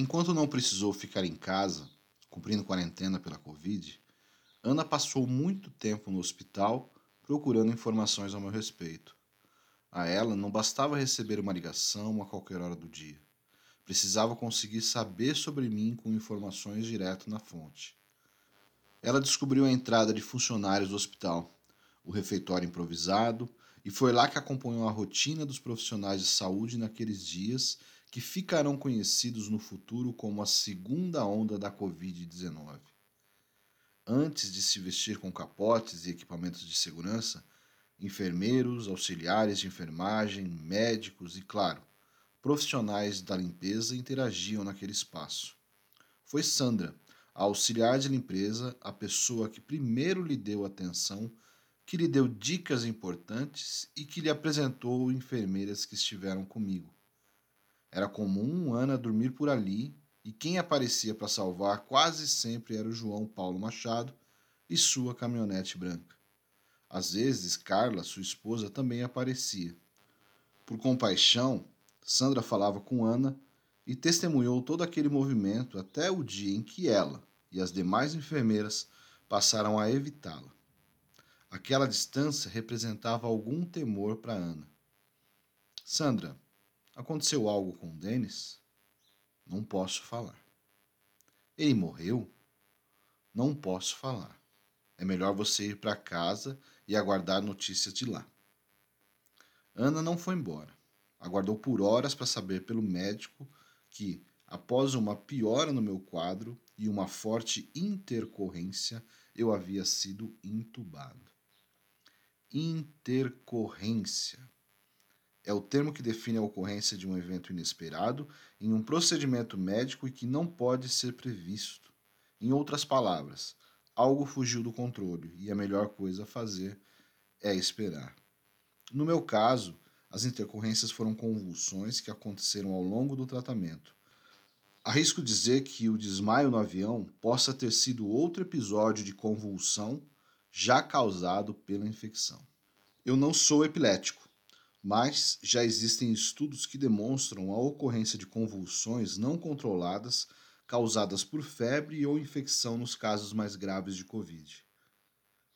Enquanto não precisou ficar em casa, cumprindo quarentena pela Covid, Ana passou muito tempo no hospital procurando informações ao meu respeito. A ela não bastava receber uma ligação a qualquer hora do dia. Precisava conseguir saber sobre mim com informações direto na fonte. Ela descobriu a entrada de funcionários do hospital, o refeitório improvisado, e foi lá que acompanhou a rotina dos profissionais de saúde naqueles dias que ficarão conhecidos no futuro como a segunda onda da Covid-19. Antes de se vestir com capotes e equipamentos de segurança, enfermeiros, auxiliares de enfermagem, médicos e, claro, profissionais da limpeza interagiam naquele espaço. Foi Sandra, a auxiliar de limpeza, a pessoa que primeiro lhe deu atenção, que lhe deu dicas importantes e que lhe apresentou enfermeiras que estiveram comigo. Era comum Ana dormir por ali e quem aparecia para salvar quase sempre era o João Paulo Machado e sua caminhonete branca. Às vezes, Carla, sua esposa, também aparecia. Por compaixão, Sandra falava com Ana e testemunhou todo aquele movimento até o dia em que ela, e as demais enfermeiras passaram a evitá-la. Aquela distância representava algum temor para Ana. Sandra, aconteceu algo com Denis? Não posso falar. Ele morreu? Não posso falar. É melhor você ir para casa e aguardar notícias de lá. Ana não foi embora. Aguardou por horas para saber pelo médico que, após uma piora no meu quadro, e uma forte intercorrência, eu havia sido intubado. Intercorrência é o termo que define a ocorrência de um evento inesperado em um procedimento médico e que não pode ser previsto. Em outras palavras, algo fugiu do controle e a melhor coisa a fazer é esperar. No meu caso, as intercorrências foram convulsões que aconteceram ao longo do tratamento, Arrisco dizer que o desmaio no avião possa ter sido outro episódio de convulsão já causado pela infecção. Eu não sou epilético, mas já existem estudos que demonstram a ocorrência de convulsões não controladas causadas por febre ou infecção nos casos mais graves de Covid.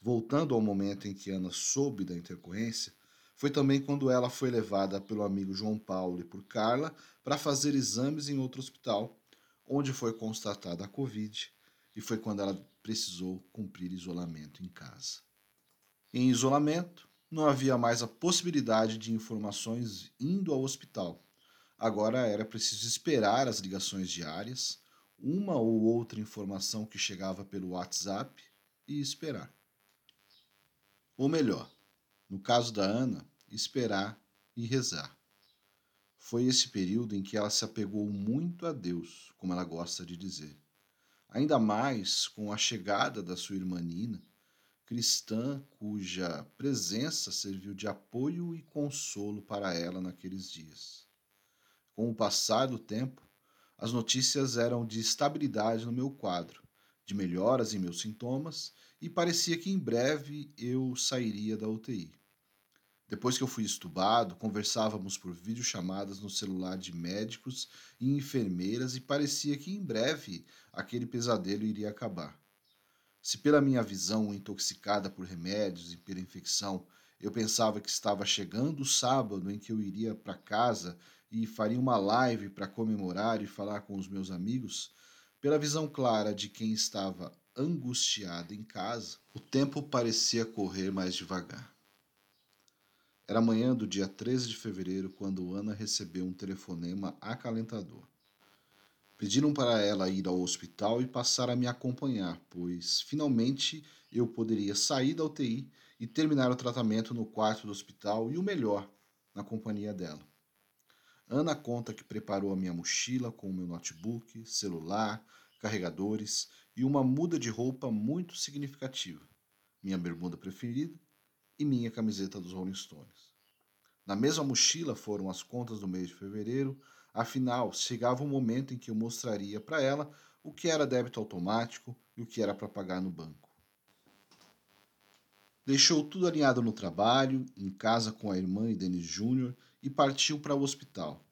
Voltando ao momento em que Ana soube da intercorrência, foi também quando ela foi levada pelo amigo João Paulo e por Carla para fazer exames em outro hospital onde foi constatada a Covid e foi quando ela precisou cumprir isolamento em casa. Em isolamento, não havia mais a possibilidade de informações indo ao hospital. Agora era preciso esperar as ligações diárias, uma ou outra informação que chegava pelo WhatsApp e esperar. Ou melhor, no caso da Ana, esperar e rezar. Foi esse período em que ela se apegou muito a Deus, como ela gosta de dizer. Ainda mais com a chegada da sua irmã Nina, cristã cuja presença serviu de apoio e consolo para ela naqueles dias. Com o passar do tempo, as notícias eram de estabilidade no meu quadro, de melhoras em meus sintomas e parecia que em breve eu sairia da UTI. Depois que eu fui estubado, conversávamos por videochamadas no celular de médicos e enfermeiras e parecia que em breve aquele pesadelo iria acabar. Se pela minha visão intoxicada por remédios e pela infecção, eu pensava que estava chegando o sábado em que eu iria para casa e faria uma live para comemorar e falar com os meus amigos, pela visão clara de quem estava angustiado em casa, o tempo parecia correr mais devagar. Era manhã do dia 13 de fevereiro quando Ana recebeu um telefonema acalentador. Pediram para ela ir ao hospital e passar a me acompanhar, pois finalmente eu poderia sair da UTI e terminar o tratamento no quarto do hospital e o melhor, na companhia dela. Ana conta que preparou a minha mochila com o meu notebook, celular, carregadores e uma muda de roupa muito significativa, minha bermuda preferida e minha camiseta dos Rolling Stones. Na mesma mochila foram as contas do mês de fevereiro, afinal, chegava o momento em que eu mostraria para ela o que era débito automático e o que era para pagar no banco. Deixou tudo alinhado no trabalho, em casa com a irmã e Denis Júnior e partiu para o hospital.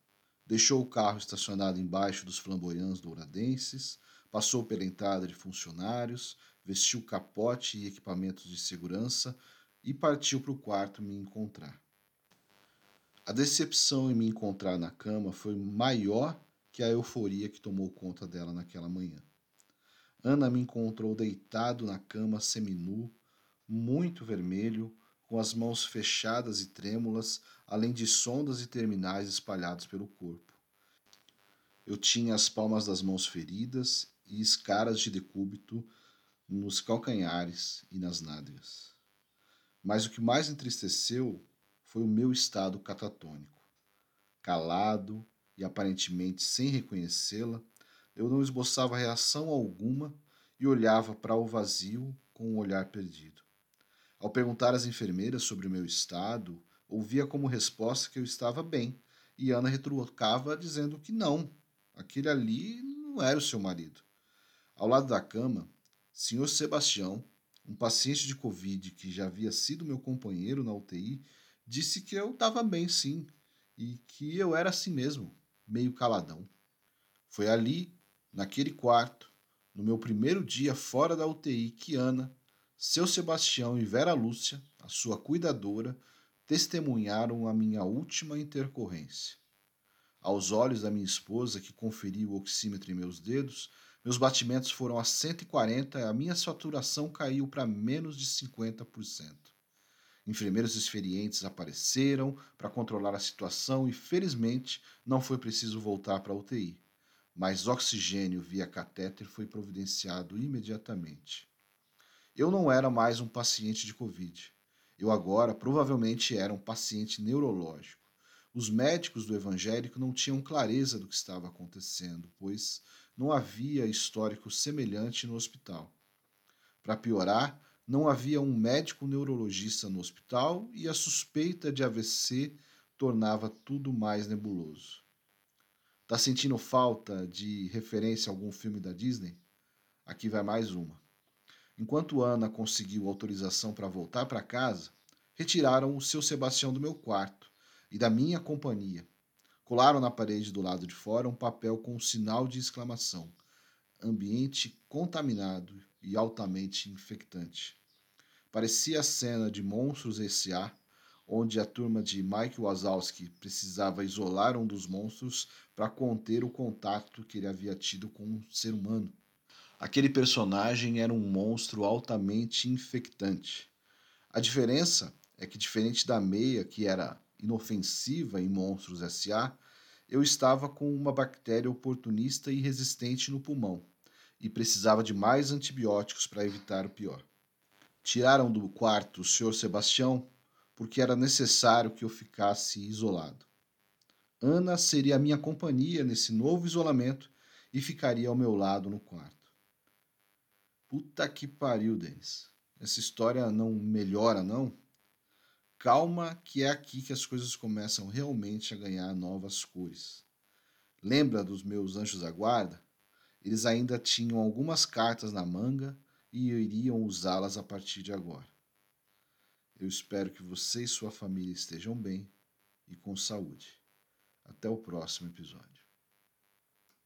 deixou o carro estacionado embaixo dos flamboyants douradenses, passou pela entrada de funcionários, vestiu capote e equipamentos de segurança e partiu para o quarto me encontrar. A decepção em me encontrar na cama foi maior que a euforia que tomou conta dela naquela manhã. Ana me encontrou deitado na cama seminu, muito vermelho, com as mãos fechadas e trêmulas, além de sondas e terminais espalhados pelo corpo. Eu tinha as palmas das mãos feridas e escaras de decúbito nos calcanhares e nas nádegas. Mas o que mais entristeceu foi o meu estado catatônico. Calado e aparentemente sem reconhecê-la, eu não esboçava reação alguma e olhava para o vazio com um olhar perdido. Ao perguntar às enfermeiras sobre o meu estado, ouvia como resposta que eu estava bem, e Ana retrucava dizendo que não, aquele ali não era o seu marido. Ao lado da cama, Sr. Sebastião, um paciente de Covid que já havia sido meu companheiro na UTI, disse que eu estava bem sim, e que eu era assim mesmo, meio caladão. Foi ali, naquele quarto, no meu primeiro dia fora da UTI, que Ana, seu Sebastião e Vera Lúcia, a sua cuidadora, testemunharam a minha última intercorrência. Aos olhos da minha esposa, que conferiu o oxímetro em meus dedos, meus batimentos foram a 140 e a minha saturação caiu para menos de 50%. Enfermeiros experientes apareceram para controlar a situação e, felizmente, não foi preciso voltar para a UTI. Mas oxigênio via catéter foi providenciado imediatamente. Eu não era mais um paciente de Covid. Eu agora provavelmente era um paciente neurológico. Os médicos do evangélico não tinham clareza do que estava acontecendo, pois não havia histórico semelhante no hospital. Para piorar, não havia um médico neurologista no hospital e a suspeita de AVC tornava tudo mais nebuloso. Tá sentindo falta de referência a algum filme da Disney? Aqui vai mais uma. Enquanto Ana conseguiu autorização para voltar para casa, retiraram o seu Sebastião do meu quarto e da minha companhia Colaram na parede do lado de fora um papel com um sinal de exclamação: ambiente contaminado e altamente infectante. Parecia a cena de Monstros S.A., onde a turma de Mike Wazowski precisava isolar um dos monstros para conter o contato que ele havia tido com um ser humano. Aquele personagem era um monstro altamente infectante. A diferença é que, diferente da meia, que era inofensiva em Monstros S.A., eu estava com uma bactéria oportunista e resistente no pulmão e precisava de mais antibióticos para evitar o pior. Tiraram do quarto o Sr. Sebastião porque era necessário que eu ficasse isolado. Ana seria a minha companhia nesse novo isolamento e ficaria ao meu lado no quarto. Puta que pariu, Denis. Essa história não melhora, não? Calma, que é aqui que as coisas começam realmente a ganhar novas cores. Lembra dos meus anjos da guarda? Eles ainda tinham algumas cartas na manga e iriam usá-las a partir de agora. Eu espero que você e sua família estejam bem e com saúde. Até o próximo episódio.